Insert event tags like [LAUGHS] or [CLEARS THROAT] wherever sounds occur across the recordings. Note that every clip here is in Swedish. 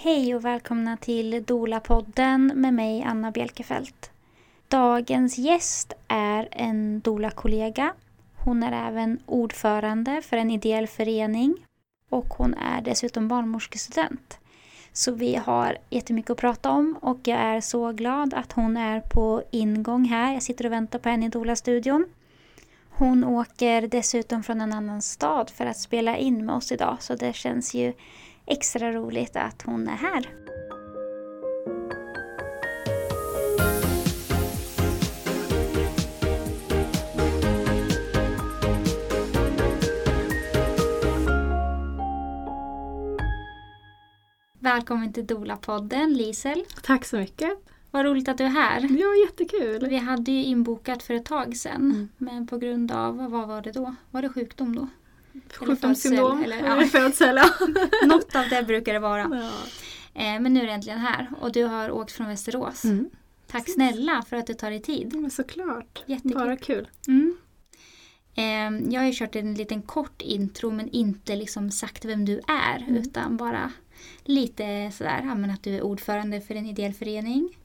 Hej och välkomna till Dola-podden med mig Anna Bjelkefelt. Dagens gäst är en Dola-kollega. Hon är även ordförande för en ideell förening och hon är dessutom barnmorskestudent. Så vi har jättemycket att prata om och jag är så glad att hon är på ingång här. Jag sitter och väntar på henne i Dola-studion. Hon åker dessutom från en annan stad för att spela in med oss idag så det känns ju extra roligt att hon är här. Välkommen till Dola-podden, Lisel. Tack så mycket. Vad roligt att du är här. Ja, jättekul. Vi hade ju inbokat för ett tag sedan, Mm. men på grund av, vad var det då? Var det sjukdom då? Sjukdomssyndrom. Eller, eller- ja. födsel. [LAUGHS] Något av det brukar det vara. Ja. Eh, men nu är du äntligen här och du har åkt från Västerås. Mm. Tack snälla för att du tar dig tid. Men såklart. Jättekul. Bara kul. Mm. Eh, jag har ju kört en liten kort intro men inte liksom sagt vem du är Mm. utan bara lite sådär, ja, men att du är ordförande för en ideell förening,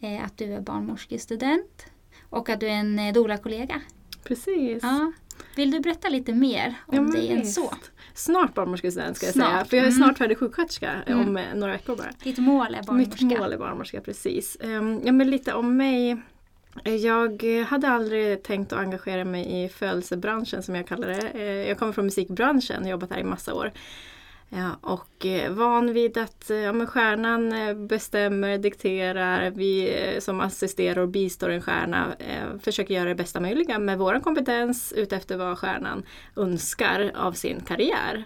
eh, att du är barnmorskestudent och att du är en eh, Dola-kollega. Precis. Ja. Vill du berätta lite mer om Ja, dig än så? Snart barnmorskestudent ska jag Snart. säga. För jag är Mm. snart färdig sjuksköterska Mm. om eh, några veckor bara. Ditt mål är barnmorska? Mitt mål är barnmorska, precis. Ehm, ja, men lite om mig. Eh, Jag hade aldrig tänkt att engagera mig i födelsebranschen som jag kallar det. Eh, Jag kommer från musikbranschen och jobbat där i massa år. Ja, och eh, van vid att eh, ja, men stjärnan eh, bestämmer, dikterar, vi som assisterar och bistår en stjärna eh, försöker göra det bästa möjliga med vår kompetens utefter vad stjärnan önskar av sin karriär.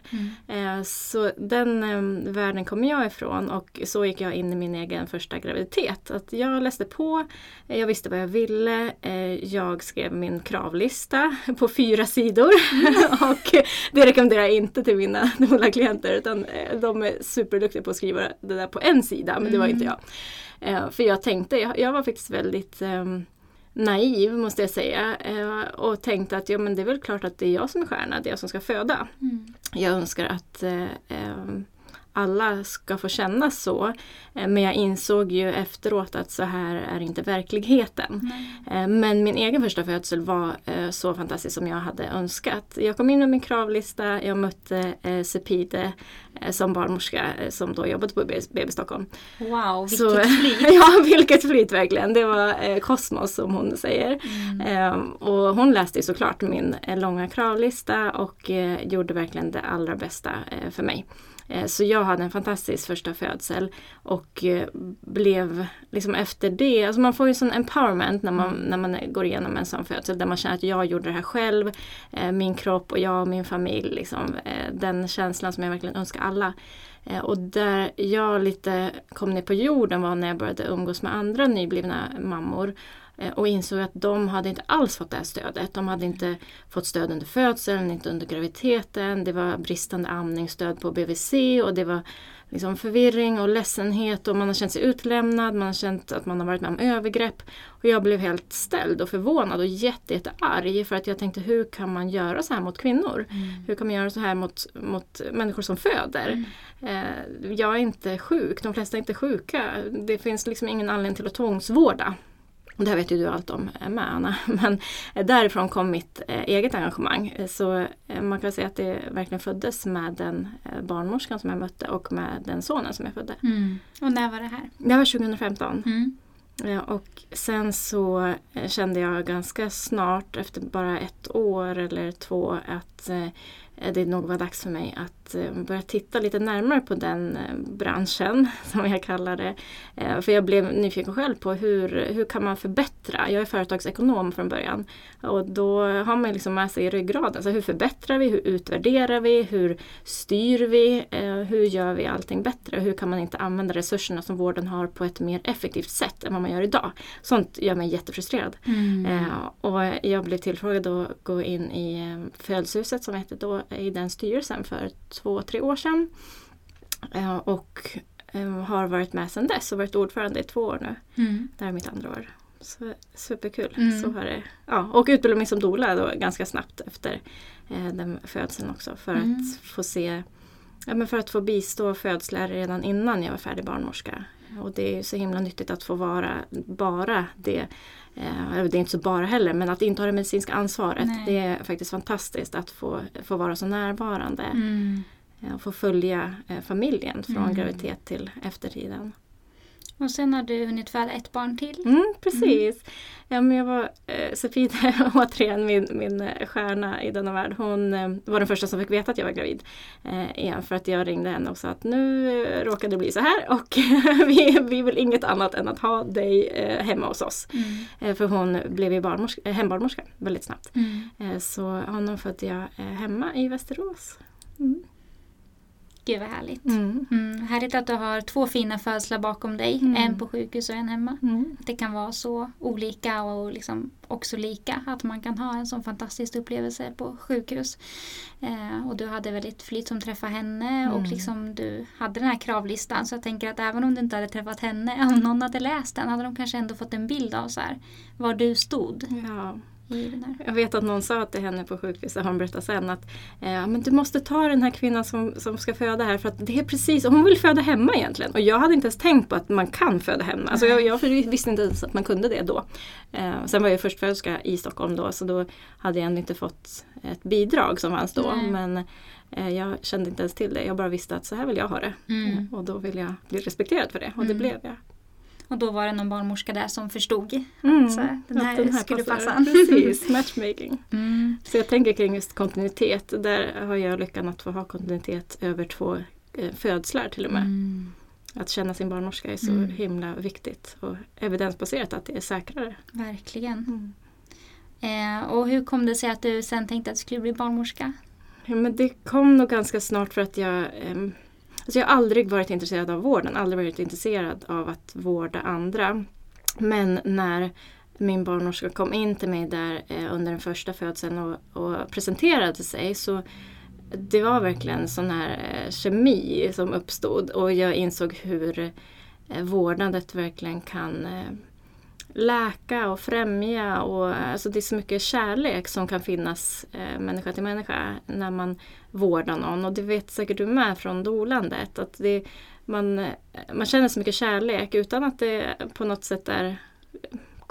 Mm. Eh, Så den eh, världen kommer jag ifrån och så gick jag in i min egen första graviditet. Att jag läste på, jag visste vad jag ville, jag skrev min kravlista [LAUGHS] på fyra sidor. [LAUGHS] [LAUGHS] och eh, det rekommenderar jag inte till mina klienter utan eh, de är superduktiga på att skriva det där på en sida men det var inte jag. Eh, För jag tänkte, jag, var faktiskt väldigt ehm, naiv måste jag säga eh, och tänkte att ja, men det är väl klart att det är jag som är stjärna, det är jag som ska föda. Mm. Jag önskar att eh, ehm, alla ska få känna så. Eh, men jag insåg ju efteråt att så här är inte verkligheten. Eh, Men min egen första födsel var eh, så fantastisk som jag hade önskat. Jag kom in med min kravlista, jag mötte Sepide som barnmorska som då jobbade på BB Stockholm. Wow, vilket Så- flyt! [LAUGHS] ja, vilket flyt verkligen. Det var kosmos som hon säger. Mm. Ehm, och hon läste såklart min långa kravlista och gjorde verkligen det allra bästa för mig. Eh, så jag hade en fantastisk första födsel och eh, blev liksom efter det, alltså man får ju sån empowerment när man, när man går igenom en sån födsel där man känner att jag gjorde det här själv, eh, min kropp och jag och min familj. Liksom, den känslan som jag verkligen önskar alla. Och där jag lite kom ner på jorden var när jag började umgås med andra nyblivna mammor och insåg att de hade inte alls fått det här stödet. De hade inte fått stöd under födseln, inte under graviditeten. Det var bristande amningsstöd på BVC och det var liksom förvirring och ledsenhet och man har känt sig utlämnad, man har känt att man har varit med om övergrepp. Och jag blev helt ställd och förvånad och jätte, jättearg för att jag tänkte hur kan man göra så här mot kvinnor? Hur kan man göra så här mot, mot människor som föder? Eh, jag är inte sjuk, de flesta är inte sjuka. Det finns liksom ingen anledning till att tvångsvårda. Det här vet ju du allt om eh, med Anna. [LAUGHS] Men eh, därifrån kom mitt eh, eget engagemang. Så man kan säga att det verkligen föddes med den barnmorskan som jag mötte och med den sonen som jag födde. Mm. Och när var det här? Det var 2015. Mm. Och sen så kände jag ganska snart efter bara ett år eller två att det nog var dags för mig att eh, börja titta lite närmare på den eh, branschen [LAUGHS] som jag kallar det. Eh, För jag blev nyfiken själv på hur, hur kan man förbättra? Jag är företagsekonom från början och då har man liksom med sig i ryggraden. Så hur förbättrar vi? Hur utvärderar vi? Hur styr vi? Eh, Hur gör vi allting bättre? Hur kan man inte använda resurserna som vården har på ett mer effektivt sätt än vad man gör idag? Sånt gör mig jättefrustrerad. Mm. Eh, och jag blev tillfrågad att gå in i eh, Födelsehuset som hette då, i den styrelsen för två, tre år sedan. Eh, och eh, har varit med sedan dess och varit ordförande i två år nu. Mm. Det här är mitt andra år. Så, superkul. Mm. Så har det, ja, och utbildade mig som doula då ganska snabbt efter eh, den födseln också för Mm. att få se Ja, men för att få bistå födslar redan innan jag var färdig barnmorska. Och det är så himla nyttigt att få vara bara det. Eh, det är inte så bara heller, men att inte ha det medicinska ansvaret. Nej. Det är faktiskt fantastiskt att få, få vara så närvarande. Mm. eh, Och få följa eh, familjen från Mm. graviditet till eftertiden. Och sen har du hunnit föda ett barn till. Mm, precis. Ja, men jag var, eh, Sofie, [LAUGHS] återigen min, min eh, stjärna i denna värld, hon eh, var den första som fick veta att jag var gravid. Eh, igen, för att jag ringde henne och sa att nu eh, råkar det bli så här [LAUGHS] och [LAUGHS] vi, vi vill inget annat än att ha dig eh, hemma hos oss. Mm. Eh, för hon blev ju barnmorska, eh, hembarnmorska väldigt snabbt. Mm. Så honom födde jag hemma i Västerås. Mm. Gud vad härligt. Mm. Mm. Härligt att du har två fina födslar bakom dig. Mm. En på sjukhus och en hemma. Mm. Att det kan vara så olika och liksom också lika. Att man kan ha en sån fantastisk upplevelse på sjukhus. Eh, och du hade väldigt flyt som träffade henne och Mm. liksom du hade den här kravlistan. Så jag tänker att även om du inte hade träffat henne, om någon hade läst den hade de kanske ändå fått en bild av så här, var du stod Ja. Den här. Jag vet att någon sa till henne på sjukhuset, hon berättade sen att eh, men du måste ta den här kvinnan som, som ska föda här för att det är precis, hon vill föda hemma egentligen. Och jag hade inte ens tänkt på att man kan föda hemma. Alltså jag, jag visste inte ens att man kunde det då. Eh, sen var jag förstföderska i Stockholm då så då hade jag ändå inte fått ett bidrag som fanns då. Nej. Men eh, jag kände inte ens till det. Jag bara visste att så här vill jag ha det. Mm. Och då vill jag bli respekterad för det och det Mm. blev jag. Och då var det någon barnmorska där som förstod. Mm. Så här, den Att här skulle passar. passa. Precis, [LAUGHS] matchmaking. Mm. Så jag tänker kring just kontinuitet. Där har jag lyckan att få ha kontinuitet över två eh, födslar till och med. Mm. Att känna sin barnmorska är så Mm. himla viktigt och evidensbaserat att det är säkrare. Verkligen. Eh, och hur kom det sig att du sen tänkte att du skulle bli barnmorska? Ja, men det kom nog ganska snart för att jag ehm, alltså jag har aldrig varit intresserad av vården, aldrig varit intresserad av att vårda andra. Men när min barnmorska kom in till mig där eh, under den första födseln och, och presenterade sig så det var verkligen sån här eh, kemi som uppstod och jag insåg hur eh, vårdandet verkligen kan eh, läka och främja och alltså det är så mycket kärlek som kan finnas eh, människa till människa när man vårdar någon. Och det vet säkert du med från dolandet att det, man, man känner så mycket kärlek utan att det på något sätt är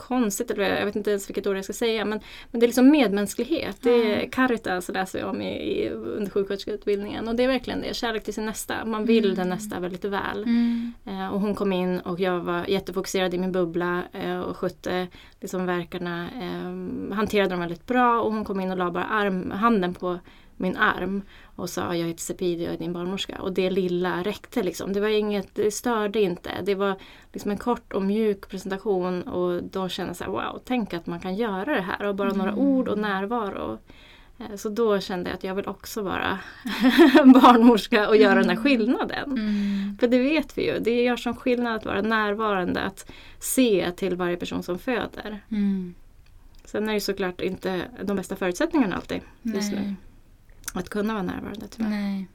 konstigt, eller jag vet inte ens vilket ord jag ska säga men, men det är liksom medmänsklighet. Det är Mm. caritas läser jag om i, i, under sjuksköterskeutbildningen och det är verkligen det, kärlek till sin nästa. Man vill Mm. den nästa väldigt väl. Mm. Eh, och hon kom in och jag var jättefokuserad i min bubbla eh, och skötte liksom verkarna. Eh, hanterade dem väldigt bra och hon kom in och la bara arm, handen på min arm och sa jag heter Sepid, jag är din barnmorska. Och det lilla räckte liksom. Det var inget, det störde inte. Det var liksom en kort och mjuk presentation och då kände jag så här, wow, tänk att man kan göra det här och bara några Mm. ord och närvaro. Eh, Så då kände jag att jag vill också vara [LAUGHS] barnmorska och göra den här skillnaden. Mm. För det vet vi ju, det gör som skillnad att vara närvarande, att se till varje person som föder. Mm. Sen är det såklart inte de bästa förutsättningarna alltid just Nej. nu. Att kunna vara närvarande tyvärr. Nej.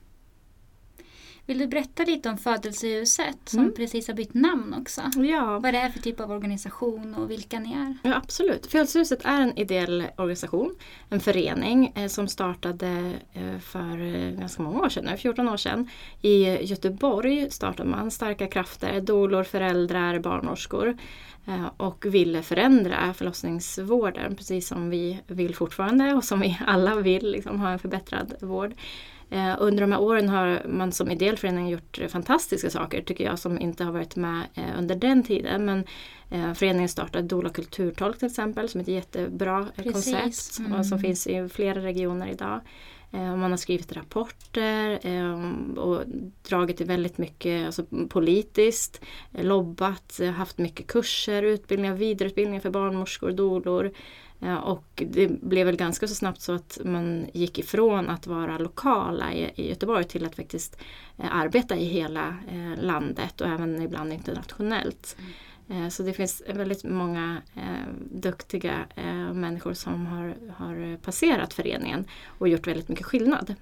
Vill du berätta lite om Födelsehuset som Mm. precis har bytt namn också? Ja, Vad det är för typ av organisation och vilka ni är? ja, absolut. Födelsehuset är en ideell organisation, en förening eh, som startade eh, för eh, ganska många år sedan, nu, 14 år sedan. I Göteborg startade man Starka krafter, dolor, föräldrar, barnmorskor eh, och ville förändra förlossningsvården precis som vi vill fortfarande och som vi alla vill liksom, ha en förbättrad vård. Eh, under de här åren har man som ideell förening gjort fantastiska saker tycker jag som inte har varit med eh, under den tiden. Men eh, föreningen startade Dola kulturtolk till exempel som är ett jättebra eh, Precis. koncept Mm. och som finns i flera regioner idag. Eh, och man har skrivit rapporter eh, och dragit väldigt mycket alltså, politiskt, eh, lobbat, eh, haft mycket kurser, utbildningar, vidareutbildningar för barnmorskor, dolor. Och det blev väl ganska så snabbt så att man gick ifrån att vara lokala i, i Göteborg till att faktiskt eh, arbeta i hela eh, landet och även ibland internationellt. Eh, så det finns väldigt många duktiga människor som har, har passerat föreningen och gjort väldigt mycket skillnad.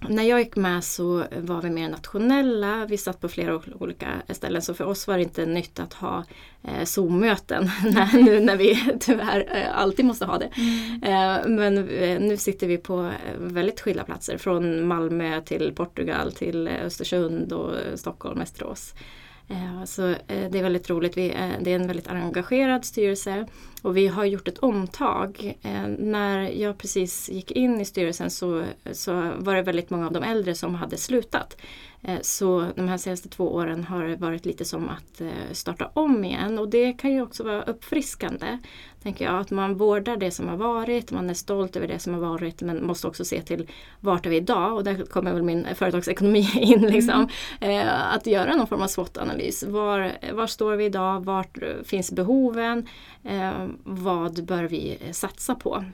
När jag gick med så var vi mer nationella. Vi satt på flera olika ställen så för oss var det inte nytt att ha eh, Zoom-möten [LAUGHS] nu när vi [LAUGHS] tyvärr eh, alltid måste ha det. Mm. Eh, men eh, nu sitter vi på eh, väldigt skilda platser från Malmö till Portugal till Östersund och Stockholm, Västerås. Så det är väldigt roligt. Vi, eh, det är en väldigt engagerad styrelse och vi har gjort ett omtag. När jag precis gick in i styrelsen så, så var det väldigt många av de äldre som hade slutat. Eh, så de här senaste två åren har det varit lite som att eh, starta om igen och det kan ju också vara uppfriskande. Tänker jag, att man vårdar det som har varit, man är stolt över det som har varit men måste också se till vart är vi idag och där kommer väl min företagsekonomi [LAUGHS] in. Liksom. Mm. Att göra någon form av SWOT-analys. Var, var står vi idag? Vart finns behoven? Vad bör vi satsa på?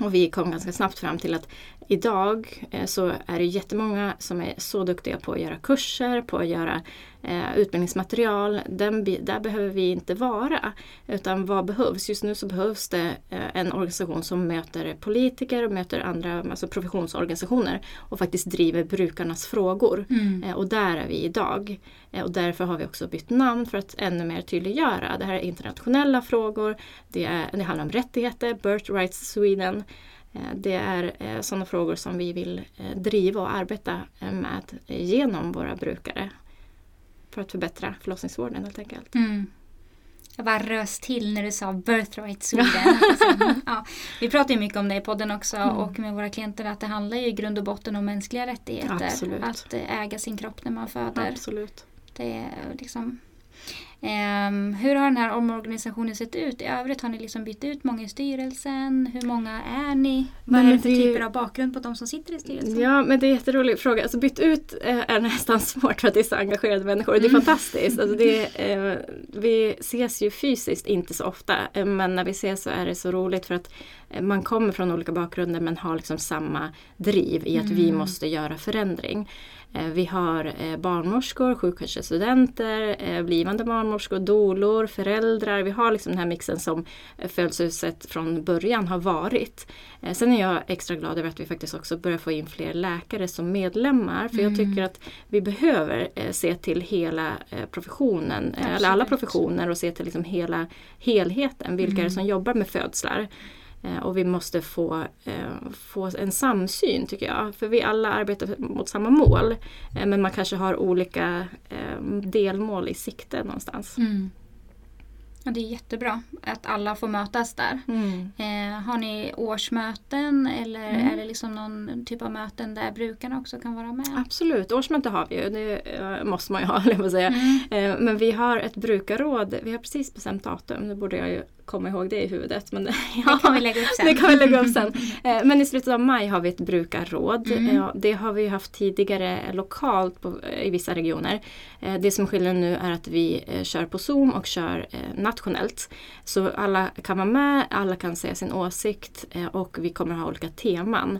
Och vi kom ganska snabbt fram till att idag eh, så är det jättemånga som är så duktiga på att göra kurser, på att göra eh, utbildningsmaterial. Den, där behöver vi inte vara. Utan vad behövs? Just nu så behövs det eh, en organisation som möter politiker och möter andra alltså professionsorganisationer och faktiskt driver brukarnas frågor. Mm. Eh, och där är vi idag. Eh, och därför har vi också bytt namn för att ännu mer tydliggöra. Det här är internationella frågor, det, är, det handlar om rättigheter, Birth Rights Sweden. Eh, det är eh, sådana frågor som vi vill driva och arbeta med genom våra brukare för att förbättra förlossningsvården helt enkelt. Mm. Jag bara rös till när du sa Birthright [LAUGHS] Sweden. alltså, ja. Vi pratar ju mycket om det i podden också mm. och med våra klienter att det handlar ju i grund och botten om mänskliga rättigheter. Absolut. Att äga sin kropp när man föder. Absolut. Det är liksom hur har den här omorganisationen sett ut? I övrigt har ni liksom bytt ut många i styrelsen? Hur många är ni? Vad är det för typer av bakgrund på de som sitter i styrelsen? Ja men det är en jätterolig fråga. Alltså bytt ut eh, är nästan [LAUGHS] svårt för att det är så engagerade människor. Mm. Det är mm. fantastiskt. Alltså det, [LAUGHS] eh, vi ses ju fysiskt inte så ofta eh, men när vi ses så är det så roligt för att man kommer från olika bakgrunder men har liksom samma driv i att mm. vi måste göra förändring. Eh, vi har eh, barnmorskor, sjuksköterskestudenter, eh, blivande barnmorskor, dolor, föräldrar. Vi har liksom den här mixen som födelsehuset från början har varit. Sen är jag extra glad över att vi faktiskt också börjar få in fler läkare som medlemmar. För mm. jag tycker att vi behöver se till hela professionen, eller alla professioner och se till liksom hela helheten. Vilka mm. är det mm. som jobbar med födslar? Eh, och vi måste få, eh, få en samsyn tycker jag. För vi alla arbetar mot samma mål. Eh, men man kanske har olika delmål i sikte någonstans. Mm. Ja, det är jättebra att alla får mötas där. Mm. Eh, har ni årsmöten eller mm. är det liksom någon typ av möten där brukarna också kan vara med? Absolut, årsmöte har vi ju. Det måste man ju ha, [LAUGHS] jag säga. Mm. Eh, men vi har ett brukarråd. Vi har precis bestämt datum. Nu borde jag ju komma ihåg det i huvudet. Men [LAUGHS] ja, det kan vi lägga upp sen. Det kan vi lägga upp sen. [LAUGHS] Eh, men i slutet av maj har vi ett brukarråd. Mm. Det har vi haft tidigare lokalt på, i vissa regioner. Eh, det som skiljer nu är att vi eh, kör på Zoom och kör nationellt. Så alla kan vara med, alla kan säga sin åsikt och vi kommer ha olika teman.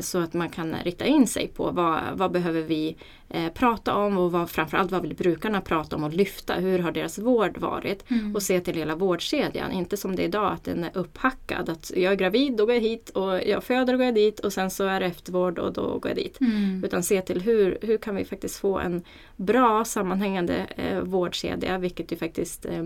Så att man kan rikta in sig på vad, vad behöver vi eh, prata om och vad, framförallt vad vill brukarna prata om och lyfta. Hur har deras vård varit? Mm. Och se till hela vårdkedjan. Inte som det är idag att den är upphackad. Att jag är gravid, då går jag hit och jag föder, då går jag dit och sen så är det eftervård och då går jag dit. Mm. Utan se till hur, hur kan vi faktiskt få en bra sammanhängande eh, vårdkedja vilket ju faktiskt eh,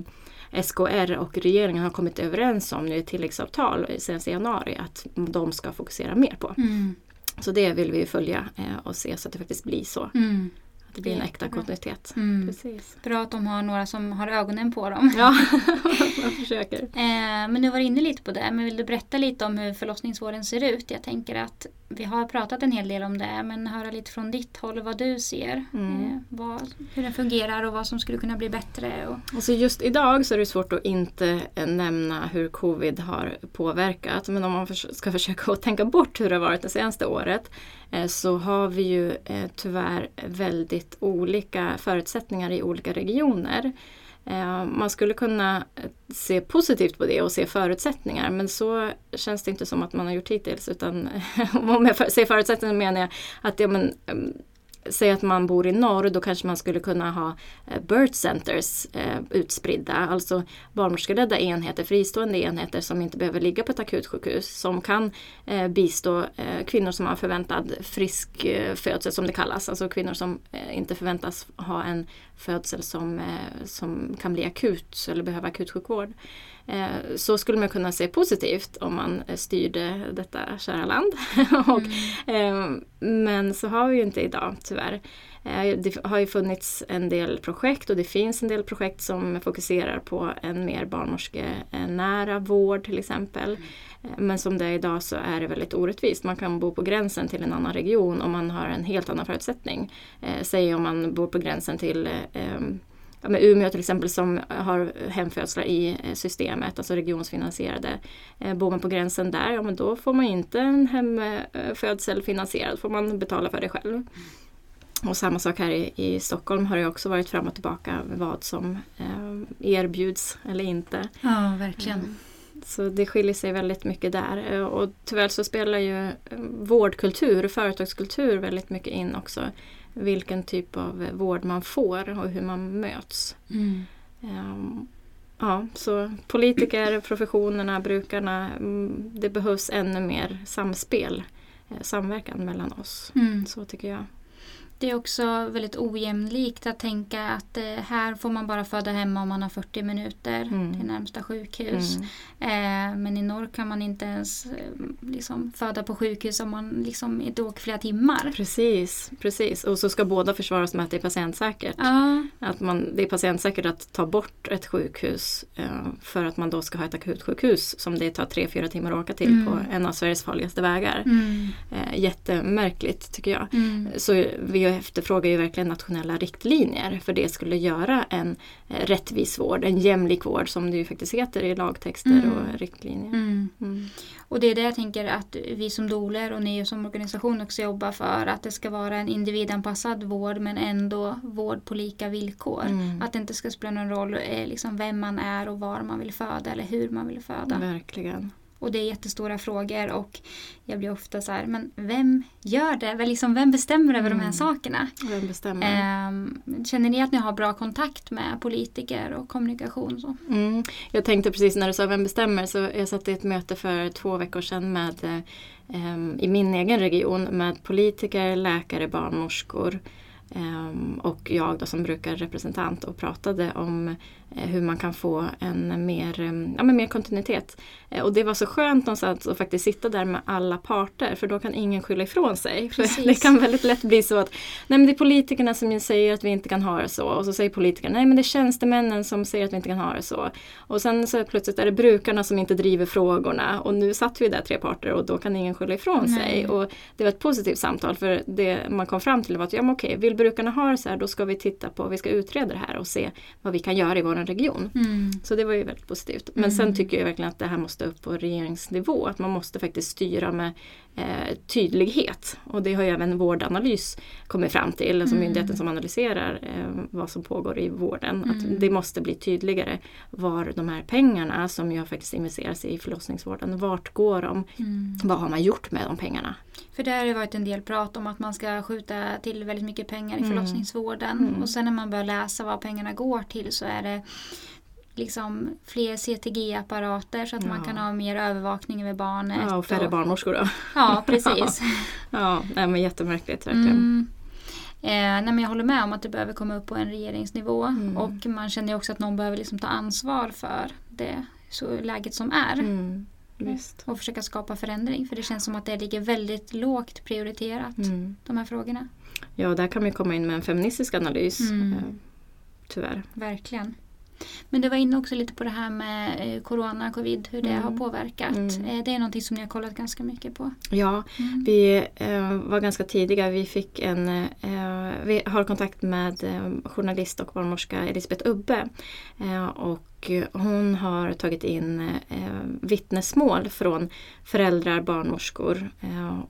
SKR och regeringen har kommit överens om nu i tilläggsavtal sen i januari att de ska fokusera mer på. Mm. Så det vill vi följa eh, och se så att det faktiskt blir så. Mm. Att det blir en äkta kontinuitet. Mm. Precis. Bra att de har några som har ögonen på dem. Ja, [LAUGHS] man försöker. Eh, men du var inne lite på det, men vill du berätta lite om hur förlossningsvården ser ut? Jag tänker att vi har pratat en hel del om det, men höra lite från ditt håll vad du ser. Mm. Eh, vad, hur den fungerar och vad som skulle kunna bli bättre. Och... Alltså just idag så är det svårt att inte nämna hur covid har påverkat. Men om man ska försöka att tänka bort hur det har varit det senaste året eh, så har vi ju eh, tyvärr väldigt olika förutsättningar i olika regioner. Eh, man skulle kunna se positivt på det och se förutsättningar men så känns det inte som att man har gjort hittills. Utan [LAUGHS] om jag ser förutsättningar menar jag att ja, men, mm, säg att man bor i norr, då kanske man skulle kunna ha eh, birth centers eh, utspridda. Alltså barnmorskeledda enheter, fristående enheter som inte behöver ligga på ett akutsjukhus. Som kan eh, bistå eh, kvinnor som har förväntad frisk eh, födsel som det kallas. Alltså kvinnor som eh, inte förväntas ha en födsel som, eh, som kan bli akut eller behöva akutsjukvård. Eh, så skulle man kunna se positivt om man styrde detta kära land. [LAUGHS] och, mm. Men så har vi ju inte idag tyvärr. Det har ju funnits en del projekt och det finns en del projekt som fokuserar på en mer barnmorskenära vård till exempel. Men som det är idag så är det väldigt orättvist. Man kan bo på gränsen till en annan region om man har en helt annan förutsättning. Eh, säg om man bor på gränsen till eh, ja, med Umeå till exempel som har hemfödslar i eh, systemet, alltså regionsfinansierade. Eh, bor man på gränsen där, ja men då får man inte en hemfödsel finansierad, får man betala för det själv. Och samma sak här i, i Stockholm har det också varit fram och tillbaka vad som eh, erbjuds eller inte. Ja, verkligen. Så det skiljer sig väldigt mycket där. Eh, och tyvärr så spelar ju eh, vårdkultur företagskultur väldigt mycket in också. Vilken typ av vård man får och hur man möts. Mm. Um, ja, så politiker, [CLEARS THROAT] professionerna, brukarna. Mm, det behövs ännu mer samspel, eh, samverkan mellan oss. Mm. Så tycker jag. Det är också väldigt ojämlikt att tänka att eh, här får man bara föda hemma om man har 40 minuter mm. till närmsta sjukhus. Mm. Eh, men i norr kan man inte ens eh, liksom, föda på sjukhus om man liksom, är åker flera timmar. Precis, precis. Och så ska båda försvaras med att det är patientsäkert. Ja. Att man, det är patientsäkert att ta bort ett sjukhus eh, för att man då ska ha ett akutsjukhus som det tar 3-4 timmar att åka till mm. på en av Sveriges farligaste vägar. Mm. Eh, jättemärkligt tycker jag. Mm. Så vi efterfrågar ju verkligen nationella riktlinjer för det skulle göra en eh, rättvis vård, en jämlik vård som det ju faktiskt heter i lagtexter mm. och riktlinjer. Mm. Mm. Och det är det jag tänker att vi som doler och ni som organisation också jobbar för att det ska vara en individanpassad vård men ändå vård på lika villkor. Mm. Att det inte ska spela någon roll eh, liksom vem man är och var man vill föda eller hur man vill föda. Verkligen. Och det är jättestora frågor och jag blir ofta så här, men vem gör det? Liksom, vem bestämmer över mm. de här mm. sakerna? Vem bestämmer? Ähm, känner ni att ni har bra kontakt med politiker och kommunikation? Så? Mm. Jag tänkte precis när du sa vem bestämmer så jag satt i ett möte för två veckor sedan med ähm, i min egen region med politiker, läkare, barnmorskor Um, och jag då som brukar representant och pratade om hur man kan få en mer, eh, ja, men mer kontinuitet. Eh, och det var så skönt någonstans att faktiskt sitta där med alla parter för då kan ingen skylla ifrån sig. Det kan väldigt lätt bli så att nej men det är politikerna som säger att vi inte kan ha det så och så säger politikerna nej men det är tjänstemännen som säger att vi inte kan ha det så. Och sen så plötsligt är det brukarna som inte driver frågorna och nu satt vi där tre parter och då kan ingen skylla ifrån nej. sig. Och det var ett positivt samtal för det man kom fram till var att ja men okej, vill brukarna ha det så här då ska vi titta på, vi ska utreda det här och se vad vi kan göra i vår region. Mm. Så det var ju väldigt positivt. Men mm. sen tycker jag verkligen att det här måste upp på regeringsnivå. Att man måste faktiskt styra med eh, tydlighet. Och det har ju även Vårdanalys kommit fram till, alltså mm. myndigheten som analyserar eh, vad som pågår i vården. Att mm. det måste bli tydligare var de här pengarna som ju faktiskt investeras i förlossningsvården, vart går de? Mm. Vad har man gjort med de pengarna? För det har ju varit en del prat om att man ska skjuta till väldigt mycket pengar i mm. förlossningsvården. Mm. Och sen när man börjar läsa vad pengarna går till så är det liksom fler CTG-apparater så att ja. man kan ha mer övervakning över barnet. Ja, och färre och... barnmorskor då. Ja, precis. [LAUGHS] ja, nej, men jättemärkligt verkligen. Mm. Eh, nej, men jag håller med om att det behöver komma upp på en regeringsnivå mm. och man känner också att någon behöver liksom ta ansvar för det så läget som är. Mm. Visst. Och försöka skapa förändring för det känns som att det ligger väldigt lågt prioriterat mm. de här frågorna. Ja, där kan man komma in med en feministisk analys. Mm. Eh, tyvärr. Verkligen. Men du var inne också lite på det här med eh, corona, covid, hur det mm. har påverkat. Mm. Eh, det är någonting som ni har kollat ganska mycket på. Ja, mm. vi eh, var ganska tidiga. Vi, fick en, eh, vi har kontakt med eh, journalist och barnmorska Elisabeth Ubbe. Eh, och hon har tagit in eh, vittnesmål från föräldrar, barnmorskor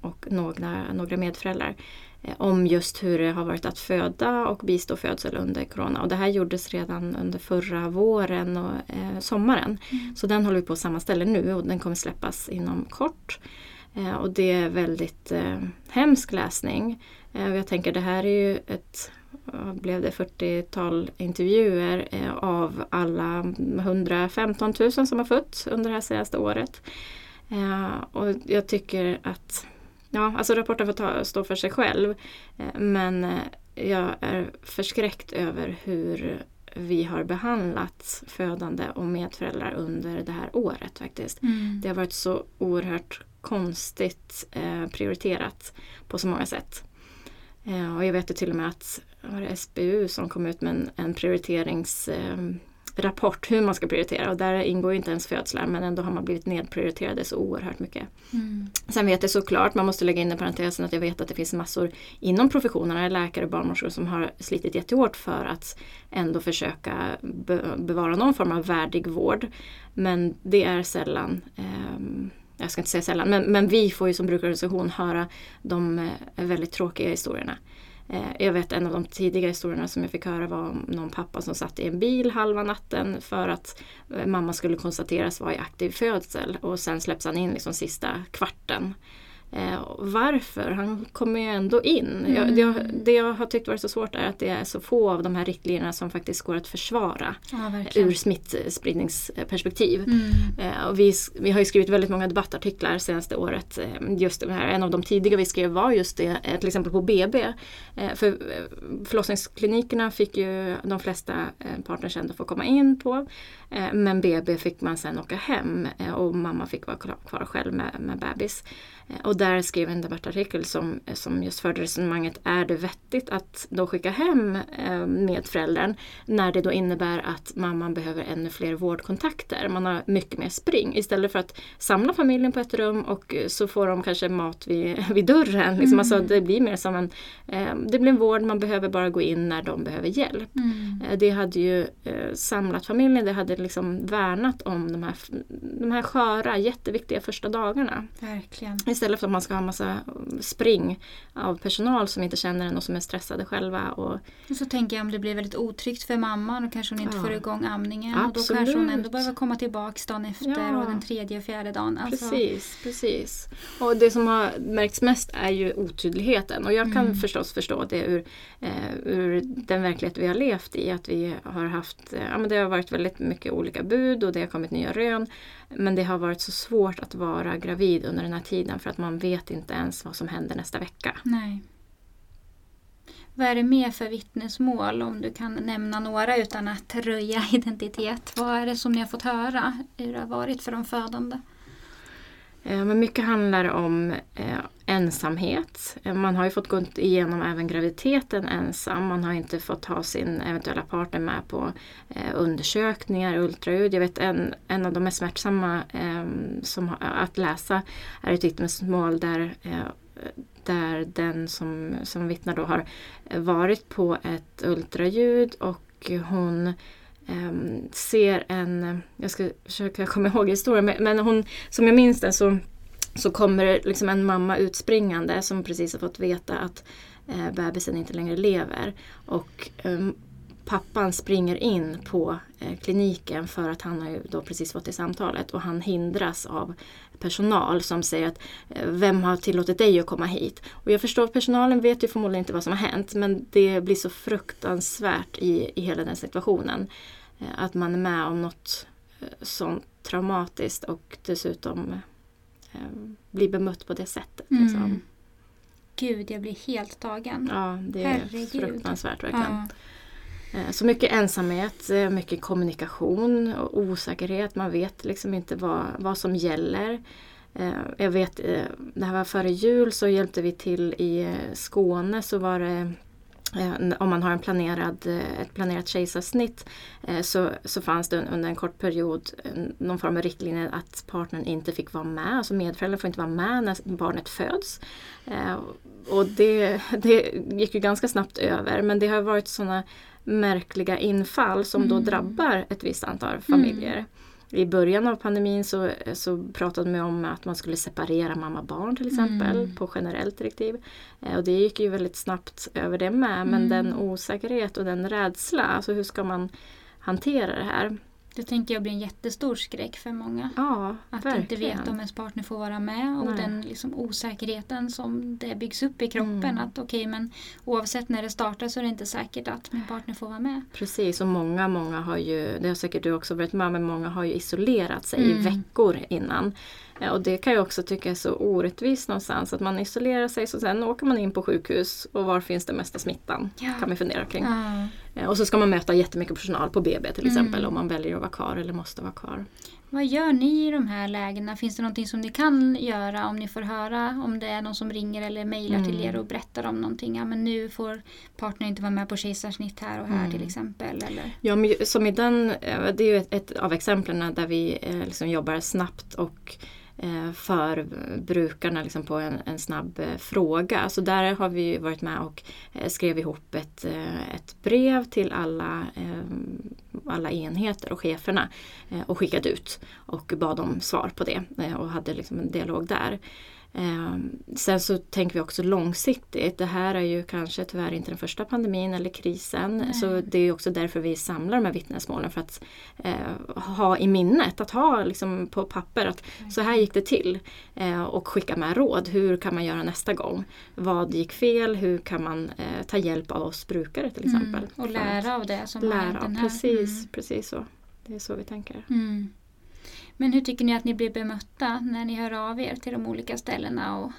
och några, några medföräldrar Eh, om just hur det har varit att föda och bistå födsel under corona. Och det här gjordes redan under förra våren och eh, sommaren. Mm. Så den håller vi på att sammanställa nu och den kommer släppas inom kort. Eh, och det är väldigt eh, hemsk läsning. Eh, jag tänker det här är ju ett blev det 40-tal intervjuer eh, av alla 115 000 som har fötts under det här senaste året. Eh, och jag tycker att Ja, alltså rapporten får ta, stå för sig själv. Eh, men jag är förskräckt över hur vi har behandlat födande och medföräldrar under det här året faktiskt. Mm. Det har varit så oerhört konstigt eh, prioriterat på så många sätt. Eh, och jag vet ju till och med att var det SBU som kom ut med en, en prioriteringsrapport hur man ska prioritera och där ingår inte ens födslar men ändå har man blivit nedprioriterade så oerhört mycket. Mm. Sen vet jag såklart, man måste lägga in den parentesen att jag vet att det finns massor inom professionerna, läkare och barnmorskor som har slitit jättehårt för att ändå försöka be bevara någon form av värdig vård. Men det är sällan um, jag ska inte säga sällan, men, men vi får ju som brukarorganisation höra de eh, väldigt tråkiga historierna. Eh, jag vet en av de tidiga historierna som jag fick höra var om någon pappa som satt i en bil halva natten för att eh, mamma skulle konstateras vara i aktiv födsel och sen släpps han in liksom sista kvarten. Eh, varför? Han kommer ju ändå in. Mm. Jag, det, det, jag har tyckt varit så svårt är att det är så få av de här riktlinjerna som faktiskt går att försvara ja, ur smittspridningsperspektiv. Mm. Eh, och vi, vi har ju skrivit väldigt många debattartiklar senaste året. Eh, just det här, en av de tidiga vi skrev var just det, eh, till exempel på BB. Eh, för eh, förlossningsklinikerna fick ju de flesta partners ändå få komma in på. men BB fick man sen åka hem och mamma fick vara kvar själv med, med bebis. Och där skrev en debattartikel som, som just förde resonemanget, är det vettigt att då skicka hem eh, medföräldern när det då innebär att mamman behöver ännu fler vårdkontakter. Man har mycket mer spring istället för att samla familjen på ett rum och så får de kanske mat vid, [LAUGHS] vid dörren. Liksom. Alltså, mm. Alltså, det blir mer som en, eh, det blir en vård, man behöver bara gå in när de behöver hjälp. Mm. Eh, det hade ju eh, samlat familjen, det hade liksom värnat om de här, de här sköra, jätteviktiga första dagarna. Verkligen. Istället för att man ska ha massa spring av personal som inte känner en och som är stressade själva. Och, och så tänker jag om det blir väldigt otryggt för mamman och kanske hon inte ja. får igång amningen. Absolut. Och då kanske hon ändå behöver komma tillbaka dagen efter ja. och den tredje och fjärde dagen. Alltså. Precis, precis. Och det som har märkts mest är ju otydligheten. Och jag kan mm. förstås förstå det ur, eh, ur den verklighet vi har levt i. Att vi har haft, eh, ja men det har varit väldigt mycket olika bud och det har kommit nya rön. Men det har varit så svårt att vara gravid under den här tiden för att man vet inte ens vad som händer nästa vecka. Nej. Vad är det mer för vittnesmål om du kan nämna några utan att röja [LAUGHS] identitet? Vad är det som ni har fått höra hur det har varit för de födande? Eh, men mycket handlar om eh, ensamhet. Eh, man har ju fått gå igenom även graviditeten ensam. Man har inte fått ha sin eventuella partner med på undersökningar, ultraljud. Jag vet en, en av de mest smärtsamma ehm, som, att läsa är ett vittnesmål där, där den som, som vittnar då har varit på ett ultraljud och hon Ehm, ser en, jag ska försöka komma ihåg historien, men, men hon, som jag minns den så, så kommer det liksom en mamma utspringande som precis har fått veta att eh, bebisen inte längre lever. Och eh, pappan springer in på eh, kliniken för att han har ju då precis fått det samtalet och han hindras av personal som säger att eh, vem har tillåtit dig att komma hit? Och jag förstår att personalen vet ju förmodligen inte vad som har hänt men det blir så fruktansvärt i, i hela den situationen. Eh, att man är med om något eh, sånt traumatiskt och dessutom eh, blir bemött på det sättet. Mm. Liksom. Gud, jag blir helt tagen. Ja, det är Herregud. fruktansvärt verkligen. Ja. Så mycket ensamhet, mycket kommunikation och osäkerhet. Man vet liksom inte vad, vad som gäller. Jag vet, det här var före jul så hjälpte vi till i Skåne så var det om man har en planerad, eh, ett planerat kejsarsnitt eh, så, så fanns det under en kort period någon form av riktlinje att partnern inte fick vara med, alltså medföräldrar får inte vara med när barnet föds. Och det, [LAUGHS] det gick ju ganska snabbt över men det har varit sådana märkliga infall som mm. då drabbar ett visst antal familjer. I början av pandemin så, så pratade man om att man skulle separera mamma-barn till exempel mm. på generellt direktiv. Eh, och det gick ju väldigt snabbt över det med men mm. den osäkerhet och den rädsla, alltså hur ska man hantera det här? Det tänker jag blir en jättestor skräck för många. Ja, Att verkligen. inte veta om ens partner får vara med och Nej. den liksom osäkerheten som det byggs upp i kroppen. Mm. Att okej, men oavsett när det startar så är det inte säkert att min partner får vara med. Precis, och många, många har ju, det har säkert du också varit med men många har ju isolerat sig i Mm. veckor innan. Eh, Och det kan jag också tycka är så orättvist någonstans att man isolerar sig så sen åker man in på sjukhus och var finns den mesta smittan? Ja. Kan man fundera kring. Ja. Eh, Och så ska man möta jättemycket personal på BB till Mm. exempel om man väljer att vara kvar eller måste vara kvar. Vad gör ni i de här lägena? Finns det någonting som ni kan göra om ni får höra om det är någon som ringer eller mejlar till Mm. er och berättar om någonting? Ja, men nu får partnern inte vara med på kejsarsnitt här och här Mm. till exempel. Eller? Ja, men som i den, eh, det är ju ett, ett av exemplen där vi liksom jobbar snabbt och Eh, för brukarna liksom på en, en snabb eh, fråga. Så där har vi varit med och eh, skrev ihop ett, ett brev till alla, alla enheter och cheferna och skickade ut och bad om svar på det och hade liksom en dialog där. Eh, sen så tänker vi också långsiktigt. Det här är ju kanske tyvärr inte den första pandemin eller krisen. Nej. Så det är också därför vi samlar de här vittnesmålen för att eh, ha i minnet, att ha liksom på papper att så här gick det till. Eh, och skicka med råd. Hur kan man göra nästa gång? Vad gick fel? Hur kan man eh, ta hjälp av oss brukare till exempel? Mm. Och lära av det som att har hänt lära. den här. Precis, Mm. precis så. Det är så vi tänker. Mm. Men hur tycker ni att ni blir bemötta när ni hör av er till de olika ställena och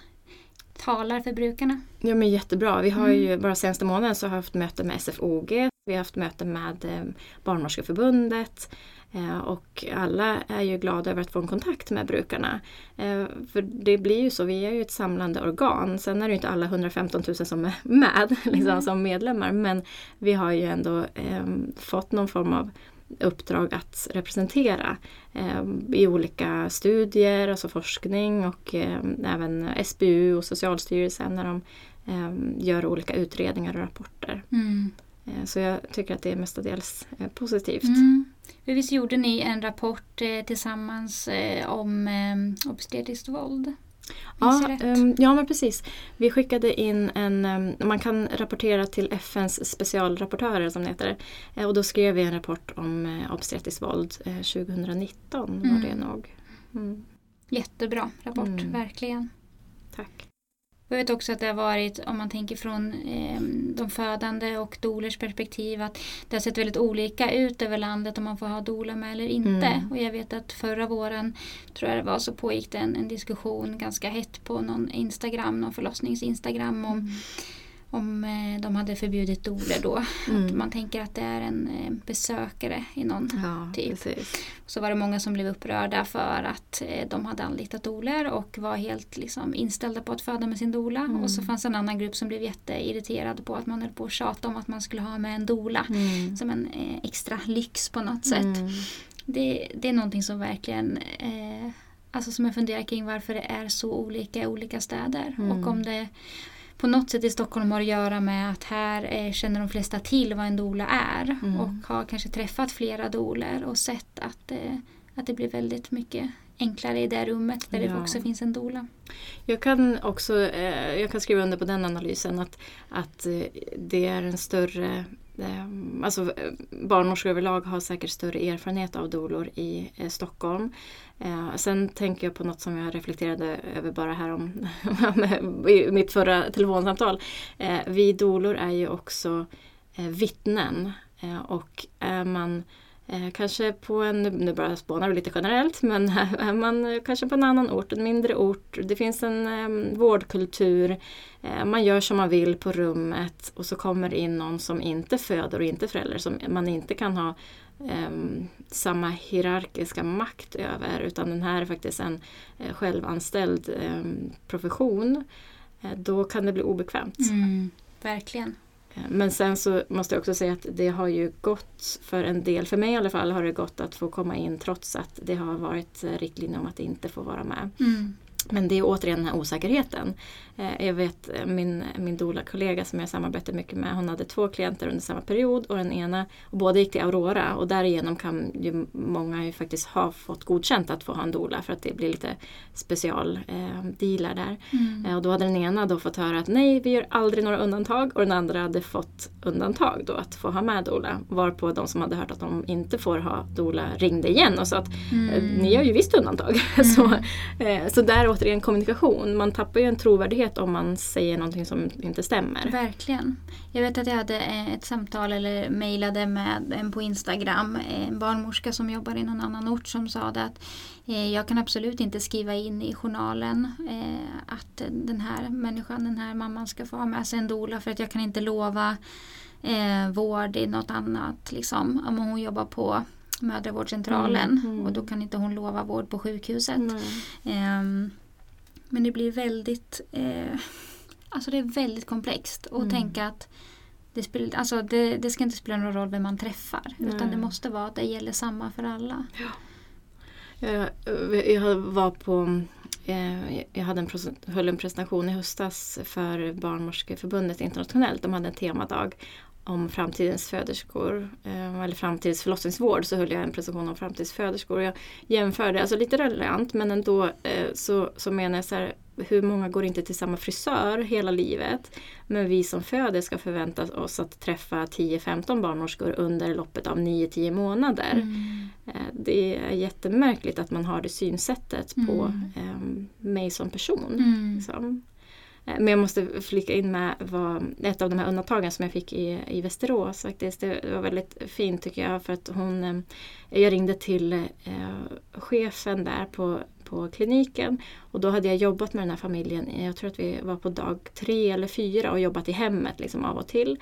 talar för brukarna? Ja men jättebra. Vi har Mm. ju bara senaste månaden så har haft möte med SFOG. Vi har haft möte med eh, Barnmorskeförbundet. Eh, och alla är ju glada över att få en kontakt med brukarna. Eh, för det blir ju så, vi är ju ett samlande organ. Sen är det ju inte alla 115 000 som är med [LAUGHS] liksom, Mm. som medlemmar. Men vi har ju ändå fått någon form av uppdrag att representera eh, i olika studier, alltså forskning och eh, även SBU och Socialstyrelsen när de eh, gör olika utredningar och rapporter. Mm. Eh, så jag tycker att det är mestadels eh, positivt. Mm. Visst gjorde ni en rapport eh, tillsammans om eh, obstetriskt våld? Ja, ehm, ja men precis. Vi skickade in en, ehm, man kan rapportera till FNs specialrapportörer som det heter. Eh, och då skrev vi en rapport om eh, obstetriskt våld eh, 2019 var Mm. det nog. Mm, Jättebra rapport, Mm. verkligen. tack. Jag vet också att det har varit, om man tänker från eh, de födande och dolers perspektiv, att det har sett väldigt olika ut över landet om man får ha dola med eller inte. Mm. Och jag vet att förra våren, tror jag det var, så pågick det en, en diskussion ganska hett på någon Instagram, någon förlossnings-Instagram om, om eh, de hade förbjudit doler då. Att Mm. man tänker att det är en eh, besökare i någon Ja, typ. precis. så var det många som blev upprörda för att eh, de hade anlitat doler och var helt liksom, inställda på att föda med sin dola. Mm. Och så fanns en annan grupp som blev jätteirriterad på att man höll på att tjata om att man skulle ha med en dola. Mm. Som en extra lyx på något sätt. Mm. Det, det är någonting som verkligen eh, Alltså som jag funderar kring varför det är så olika i olika städer. Mm. Och om det på något sätt i Stockholm har att göra med att här eh, känner de flesta till vad en dola är. Mm. Och har kanske träffat flera doler och sett att, eh, att det blir väldigt mycket enklare i det rummet där det Ja. också finns en dola. Jag kan också eh, jag kan skriva under på den analysen att, att eh, det är en större Ehm, alltså eh, barnmorskor överlag har säkert större erfarenhet av dolor i eh, Stockholm. Eh, sen tänker jag på något som jag reflekterade över bara här om [LAUGHS] i mitt förra telefonsamtal. Vi dolor är ju också vittnen och är man Eh, kanske på en, nu bara spånar vi lite generellt, men [LAUGHS] är man eh, kanske på en annan ort, en mindre ort, det finns en eh, vårdkultur, eh, man gör som man vill på rummet och så kommer in någon som inte föder och inte förälder, som man inte kan ha eh, samma hierarkiska makt över, utan den här är faktiskt en eh, självanställd eh, profession. Eh, då kan det bli obekvämt. Mm, verkligen. Men sen så måste jag också säga att det har ju gått för en del, för mig i alla fall, har det gått att få komma in trots att det har varit riktlinjer om att inte få vara med. Mm. Men det är återigen den här osäkerheten. Eh, jag vet eh, min, min doula-kollega som jag samarbetar mycket med, hon hade två klienter under samma period och den ena, och båda gick till Aurora och därigenom kan ju många ju faktiskt ha fått godkänt att få ha en doula för att det blir lite specialdealar eh, där. Mm. Eh, och då hade den ena då fått höra att nej, vi gör aldrig några undantag och den andra hade fått undantag då att få ha med doula. Varpå de som hade hört att de inte får ha doula ringde igen och sa att mm. ni gör ju visst undantag. [LAUGHS] Mm. så, eh, så där återigen kommunikation, man tappar ju en trovärdighet om man säger någonting som inte stämmer. Verkligen. Jag vet att jag hade eh, ett samtal eller mejlade med en på Instagram, en barnmorska som jobbar i någon annan ort som sa att eh, jag kan absolut inte skriva in i journalen eh, att den här människan, den här mamman ska få ha med sig en doula för att jag kan inte lova vård i något annat. Liksom. Om hon jobbar på mödravårdscentralen mm, mm. och då kan inte hon lova vård på sjukhuset. Mm. Men det blir väldigt eh, Alltså det är väldigt komplext att mm. tänka att det, spel, alltså det, det, ska inte spela någon roll vem man träffar. Nej. Utan det måste vara att det gäller samma för alla. Ja. Jag, jag var på eh, jag hade en, höll en presentation i höstas för Barnmorskeförbundet internationellt. De hade en temadag om framtidens föderskor eh, eller framtidens förlossningsvård så höll jag en presentation om framtidens föderskor. Jag jämförde, alltså lite relevant men ändå eh, så, så menar jag så här, hur många går inte till samma frisör hela livet? Men vi som föder ska förvänta oss att träffa 10-15 barnmorskor under loppet av 9-10 månader. Mm. Eh, det är jättemärkligt att man har det synsättet mm. på eh, mig som person. Mm. Liksom. Eh, men jag måste flika in med vad, ett av de här undantagen som jag fick i, i Västerås faktiskt. Det var väldigt fint tycker jag för att hon eh, Jag ringde till eh, chefen där på, på kliniken och då hade jag jobbat med den här familjen. Jag tror att vi var på dag tre eller fyra och jobbat i hemmet liksom av och till.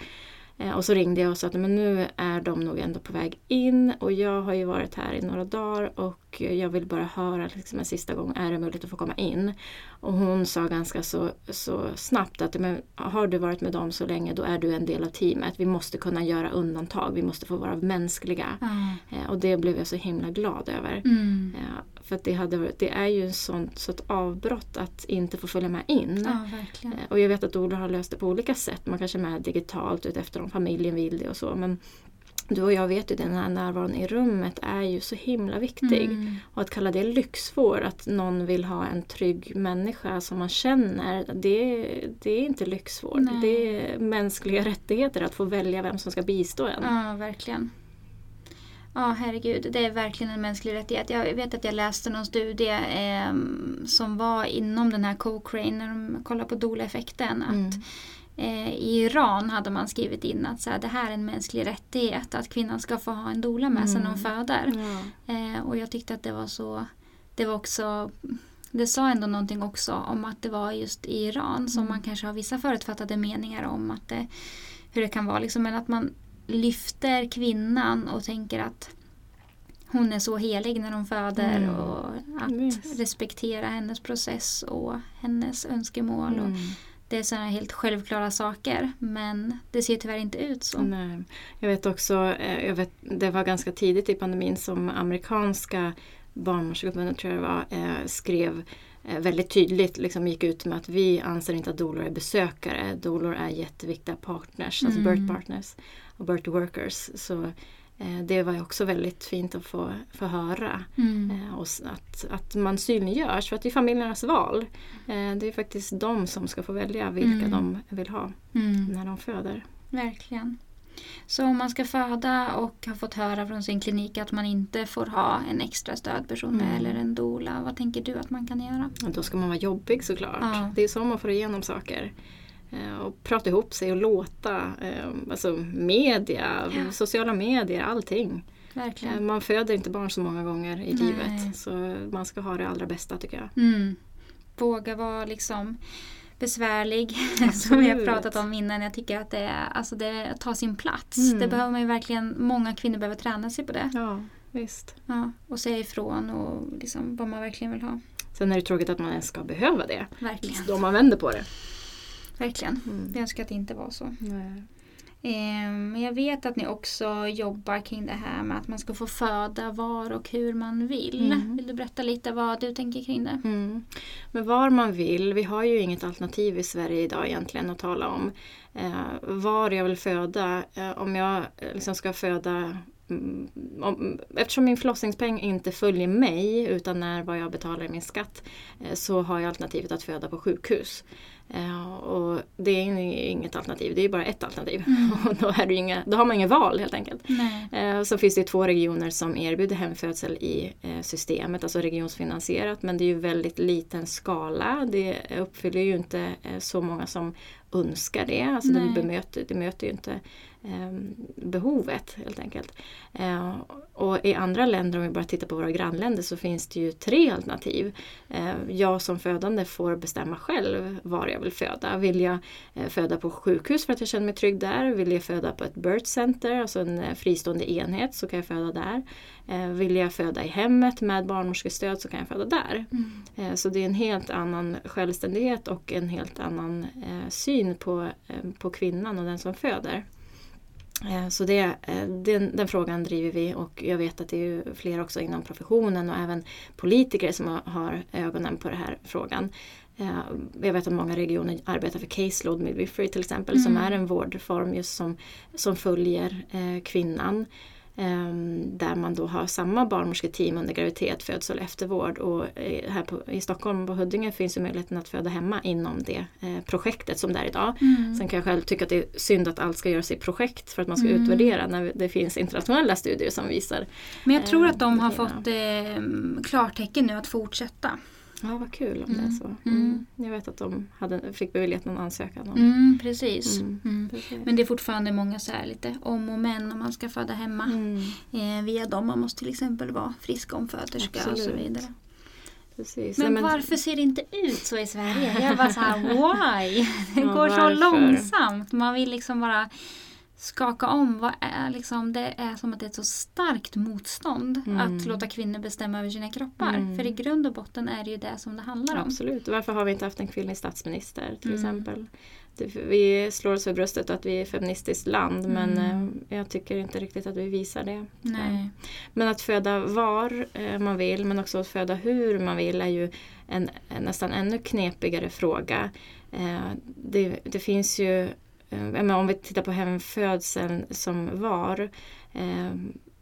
Eh, och så ringde jag och sa att men nu är de nog ändå på väg in och jag har ju varit här i några dagar och jag vill bara höra liksom en sista gång, är det möjligt att få komma in? Och hon sa ganska så, så snabbt att men, har du varit med dem så länge då är du en del av teamet. Vi måste kunna göra undantag, vi måste få vara mänskliga. Mm. och det blev jag så himla glad över. Mm. För att det, hade, det är ju en sånt, sånt avbrott att inte få följa med in. Ja, och jag vet att Ola har löst det på olika sätt. Man kanske är med digitalt utefter om familjen vill det och så. Men du och jag vet ju den här närvaron i rummet är ju så himla viktig. Mm. Och att kalla det lyxvård, att någon vill ha en trygg människa som man känner, det, det är inte lyxvård. Nej. Det är mänskliga rättigheter att få välja vem som ska bistå en. Ja, verkligen. Ja, herregud. Det är verkligen en mänsklig rättighet. Jag vet att jag läste någon studie eh, som var inom den här Cochrane när de kollade på doula-effekten. Mm. Eh, I Iran hade man skrivit in att så här, det här är en mänsklig rättighet. Att kvinnan ska få ha en doula med sig mm. när hon föder. Ja. Eh, och jag tyckte att det var så Det var också det sa ändå någonting också om att det var just i Iran som mm. man kanske har vissa förutfattade meningar om att det, hur det kan vara. Liksom, men att man lyfter kvinnan och tänker att hon är så helig när hon föder mm. och att yes. respektera hennes process och hennes önskemål. Mm. Och det är sådana helt självklara saker men det ser tyvärr inte ut så. Nej. Jag vet också, eh, jag vet, det var ganska tidigt i pandemin som amerikanska barnmorskeförbundet tror jag det var, eh, skrev eh, väldigt tydligt liksom gick ut med att vi anser inte att doulor är besökare. Doulor är jätteviktiga partners, alltså mm. alltså birth partners och birth workers. Så det var också väldigt fint att få, få höra. Mm. Eh, och att, att man synliggörs för att det är familjernas val. Eh, det är faktiskt de som ska få välja vilka mm. de vill ha mm. när de föder. Verkligen. Så om man ska föda och har fått höra från sin klinik att man inte får ha en extra stödperson med mm. eller en dola, vad tänker du att man kan göra? Då ska man vara jobbig såklart. Ja. Det är så man får igenom saker. Eh, och prata ihop sig och låta. Eh, alltså media, ja. sociala medier, allting. Verkligen. Eh, man föder inte barn så många gånger i Nej. livet. Så man ska ha det allra bästa tycker jag. Mm. Våga vara liksom besvärlig [LAUGHS] som vi har pratat om innan. Jag tycker att det, är, alltså det tar sin plats. Mm. Det behöver man ju verkligen, många kvinnor behöver träna sig på det. Ja, visst. Ja, och säga ifrån och liksom vad man verkligen vill ha. Sen är det tråkigt att man ens ska behöva det. Verkligen. Då man vänder på det. Verkligen. Mm. Jag önskar att det inte var så. Nej. Ehm, Men jag vet att ni också jobbar kring det här med att man ska få föda var och hur man vill. Mm. Vill du berätta lite vad du tänker kring det? Mm. Men var man vill, vi har ju inget alternativ i Sverige idag egentligen att tala om. Eh, var jag vill föda, eh, om jag eh, liksom ska föda om, eftersom min förlossningspeng inte följer mig utan är vad jag betalar i min skatt eh, så har jag alternativet att föda på sjukhus. Eh, och det är inget alternativ, det är bara ett alternativ. [LAUGHS] Och då, är det inga, då har man inget val helt enkelt. Nej. Eh, Så finns det två regioner som erbjuder hemfödsel i systemet, alltså regionsfinansierat. Men det är ju väldigt liten skala. Det uppfyller ju inte så många som önskar det. Alltså det, bemöter, det möter ju inte behovet helt enkelt. Eh, och i andra länder, om vi bara tittar på våra grannländer, så finns det ju tre alternativ. Eh, jag som födande får bestämma själv var jag vill föda. Vill jag eh, föda på sjukhus för att jag känner mig trygg där? Vill jag föda på ett birth center, alltså en eh, fristående enhet, så kan jag föda där. Vill jag föda i hemmet med barnmorskestöd så kan jag föda där. Mm. Så det är en helt annan självständighet och en helt annan eh, syn på, på kvinnan och den som föder. Eh, Så det, eh, den, den frågan driver vi och jag vet att det är fler också inom professionen och även politiker som har, ögonen på den här frågan. Eh, Jag vet att många regioner arbetar för caseload midwifery till exempel som Mm. är en vårdform just som, som följer kvinnan. Ehm, där man då har samma barnmorsketeam under graviditet, födsel och eftervård. Och eh, här på, i Stockholm på Huddinge finns ju möjligheten att föda hemma inom det eh, projektet som det är idag. Mm. Sen kan jag själv tycka att det är synd att allt ska göras i projekt för att man ska Mm. utvärdera när det finns internationella studier som visar. Men jag tror Eh, att de har fått eh, klartecken nu att fortsätta. Ja, vad kul om det är Mm. så. Mm. Mm. Jag vet att de hade, fick beviljat någon ansökan. Om. Mm, precis. Mm. Mm. Precis. Men det är fortfarande många så här lite om och men om man ska föda hemma. Mm. Eh, via dem man måste till exempel vara frisk omföderska och så vidare. Precis. Men, Nej, varför ser det inte ut så i Sverige? Jag bara så här, [LAUGHS] why? Det Ja, går så varför? långsamt. Man vill liksom bara skaka om. Vad är liksom, det är som att det är ett så starkt motstånd Mm. att låta kvinnor bestämma över sina kroppar. Mm. För i grund och botten är det ju det som det handlar om. Absolut. Varför har vi inte haft en kvinnlig statsminister till Mm. exempel? Vi slår oss för bröstet att vi är ett feministiskt land men Mm. eh, jag tycker inte riktigt att vi visar det. Nej. Men att föda var eh, man vill men också att föda hur man vill är ju en, en nästan ännu knepigare fråga. Eh, det, det finns ju, Eh, om vi tittar på hemfödseln som var eh,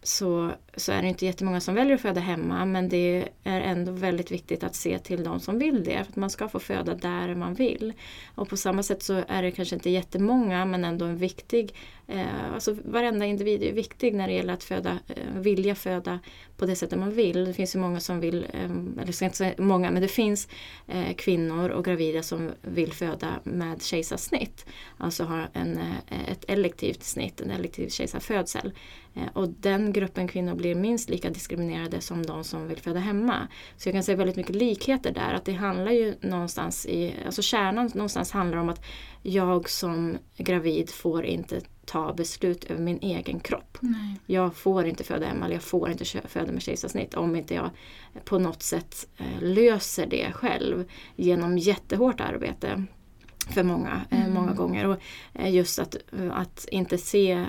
så, så är det inte jättemånga som väljer att föda hemma men det är ändå väldigt viktigt att se till de som vill det. För att man ska få föda där man vill. Och på samma sätt så är det kanske inte jättemånga men ändå en viktig eh, Alltså varenda individ är viktig när det gäller att föda, eh, vilja föda på det sättet man vill. Det finns ju många som vill, eh, eller ska inte säga många, men det finns eh, kvinnor och gravida som vill föda med kejsarsnitt. Alltså ha en, eh, ett elektivt snitt, en elektiv kejsarfödsel. Eh, och den gruppen kvinnor blir minst lika diskriminerade som de som vill föda hemma. Så jag kan se väldigt mycket likheter där. Att det handlar ju någonstans i, alltså kärnan någonstans handlar om att jag som gravid får inte ta beslut över min egen kropp. Nej. Jag får inte föda hemma eller jag får inte föda med kejsarsnitt om inte jag på något sätt eh, löser det själv genom jättehårt arbete för många, eh, Mm. många gånger. Och eh, just att, att inte se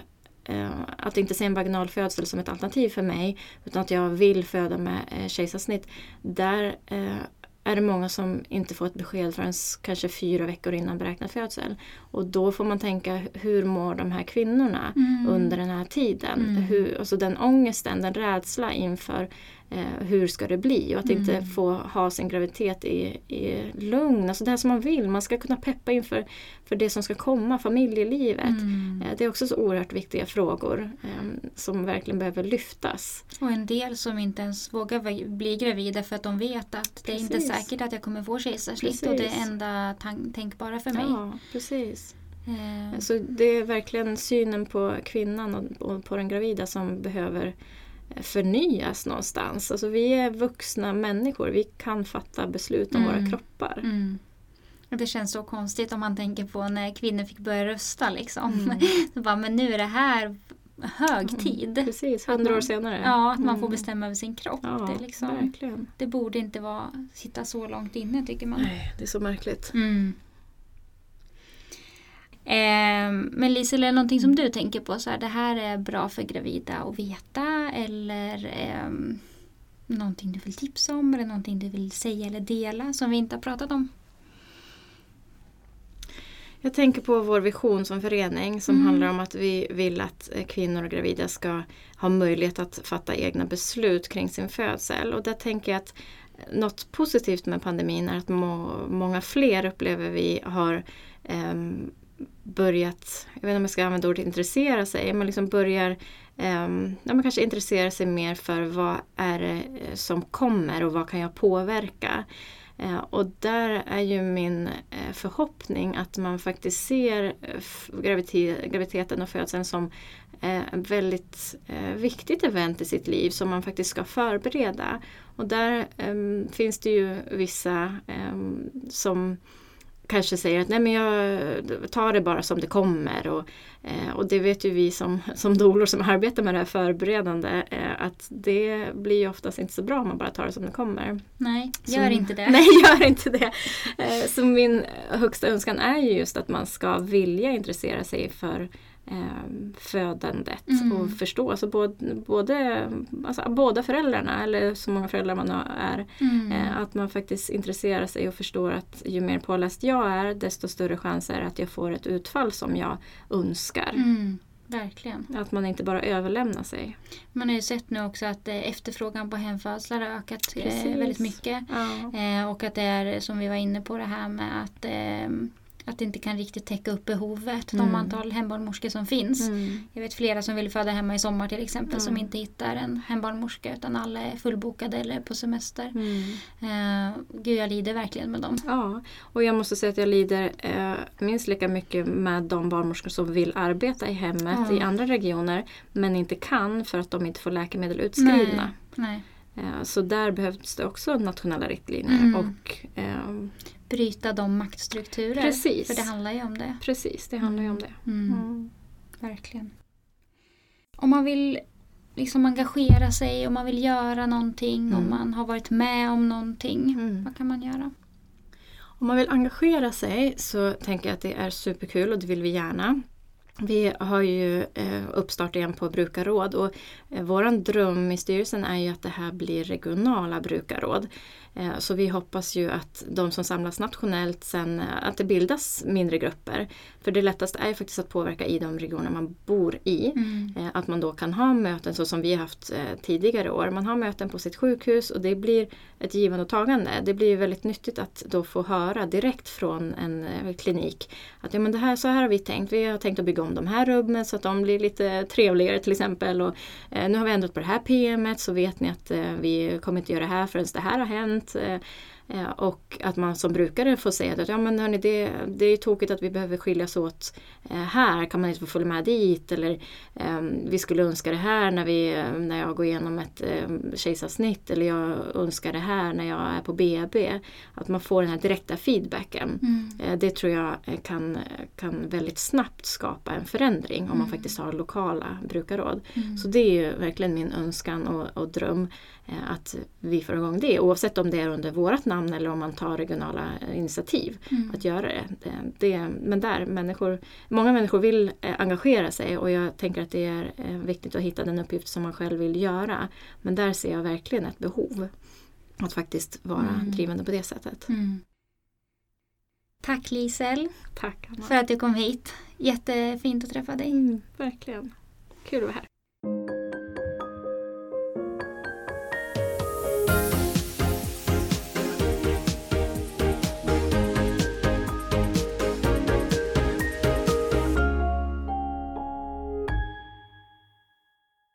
att inte se en vaginalfödsel som ett alternativ för mig utan att jag vill föda med eh, kejsarsnitt. Där eh, är det många som inte får ett besked förrän kanske fyra veckor innan beräknad födsel. Och då får man tänka, hur mår de här kvinnorna Mm. under den här tiden? Mm. Hur, alltså den ångesten, den rädsla inför eh, hur ska det bli? Och att inte Mm. få ha sin graviditet i, i lugn, alltså det här som man vill. Man ska kunna peppa inför för det som ska komma, familjelivet. Mm. Eh, Det är också så oerhört viktiga frågor eh, som verkligen behöver lyftas. Och en del som inte ens vågar bli gravida för att de vet att det är inte Precis. säkert att jag kommer få kejsarsnitt och det Precis. är enda tänkbara för mig. Ja, precis. Eh, Så det är verkligen synen på kvinnan och, på den gravida som behöver eh, förnyas någonstans. Alltså vi är vuxna människor, vi kan fatta beslut om Mm. våra kroppar. Mm. Det känns så konstigt om man tänker på när kvinnor fick börja rösta. Liksom. Mm. [LAUGHS] Så bara, men nu är det här hög tid. Precis, hundra år senare. Ja, att man får Mm. bestämma över sin kropp. Ja, det, liksom, det borde inte vara, sitta så långt inne tycker man. Nej, det är så märkligt. Mm. Eh, men Lisel, är det någonting som du tänker på? Så här, det här är bra för gravida att veta eller eh, någonting du vill tipsa om eller någonting du vill säga eller dela som vi inte har pratat om? Jag tänker på vår vision som förening som Mm. handlar om att vi vill att eh, kvinnor och gravida ska ha möjlighet att fatta egna beslut kring sin födsel. Och där tänker jag att något positivt med pandemin är att må, många fler upplever vi har ehm, börjat, jag vet inte om jag ska använda ordet intressera sig, men liksom börjar ehm, man kanske intressera sig mer för vad är det eh, som kommer och vad kan jag påverka. Eh, och där är ju min eh, förhoppning att man faktiskt ser eh, gravite- graviditeten och födseln som eh, ett väldigt viktigt event i sitt liv som man faktiskt ska förbereda. Och där ehm, finns det ju vissa ehm, som kanske säger att nej men jag tar det bara som det kommer. Och, eh, och det vet ju vi som, [LAUGHS] som dolor som arbetar med det här förberedande eh, att det blir ju oftast inte så bra om man bara tar det som det kommer. Nej, gör inte det. [LAUGHS] Nej, gör inte det. Eh, Så min högsta önskan är ju just att man ska vilja intressera sig för födandet Mm. och förstå. Alltså både, både, alltså båda föräldrarna, eller så många föräldrar man är. Mm. Eh, att man faktiskt intresserar sig och förstår att ju mer påläst jag är desto större chans är att jag får ett utfall som jag önskar. Mm. Verkligen. Att man inte bara överlämnar sig. Man har ju sett nu också att eh, efterfrågan på hemfödslar har ökat eh, Precis. väldigt mycket. Ja. Eh, och att det är som vi var inne på det här med att, eh, att det inte kan riktigt täcka upp behovet. Mm. De antal hembarnmorskor som finns. Mm. Jag vet flera som vill föda hemma i sommar till exempel som Mm. inte hittar en hembarnmorska utan alla är fullbokade eller på semester. Mm. Eh, gud jag lider verkligen med dem. Ja, och jag måste säga att jag lider eh, minst lika mycket med de barnmorskor som vill arbeta i hemmet i andra regioner men inte kan för att de inte får läkemedel utskrivna. Nej. Eh, så där behövs det också nationella riktlinjer. Mm. Och, ehm, Bryta de maktstrukturer. Precis. För det handlar ju om det. precis, det handlar ju om det. Mm. Mm. Verkligen. Om man vill liksom engagera sig, om man vill göra någonting, om Mm. man har varit med om någonting. Mm. Vad kan man göra? Om man vill engagera sig så tänker jag att det är superkul och det vill vi gärna. Vi har ju eh, uppstart igen på brukarråd och eh, våran dröm i styrelsen är ju att det här blir regionala brukarråd. Eh, så vi hoppas ju att de som samlas nationellt sen, eh, att det bildas mindre grupper. För det lättaste är ju faktiskt att påverka i de regioner man bor i. Mm. Eh, Att man då kan ha möten så som vi har haft tidigare år. Man har möten på sitt sjukhus och det blir ett givande och tagande. Det blir väldigt nyttigt att då få höra direkt från en klinik att ja, men det här, så här har vi tänkt. Vi har tänkt att bygga om de här rummen så att de blir lite trevligare till exempel. Och, eh, nu har vi ändrat på det här PMet så vet ni att eh, vi kommer inte göra det här förrän det här har hänt. Eh, Eh, Och att man som brukare får säga att ja, men hörni, det, det är tokigt att vi behöver skiljas åt eh, här. Kan man inte få följa med dit? Eller vi skulle önska det här när, vi, när jag går igenom ett kejsarsnitt. Eller jag önskar det här när jag är på BB. Att man får den här direkta feedbacken. Mm. Det tror jag kan, kan väldigt snabbt skapa en förändring om man Mm. faktiskt har lokala brukarråd. Mm. Så det är ju verkligen min önskan och, och dröm att vi får igång det. Oavsett om det är under vårt namn eller om man tar regionala eh, initiativ Mm. att göra det. det, det men där, människor, många människor vill eh, engagera sig och jag tänker att det är eh, viktigt att hitta den uppgift som man själv vill göra. Men där ser jag verkligen ett behov att faktiskt vara Mm. drivande på det sättet. Mm. Tack Lisel Tack Anna. för att du kom hit. Jättefint att träffa dig. Mm, verkligen. Kul att vara här.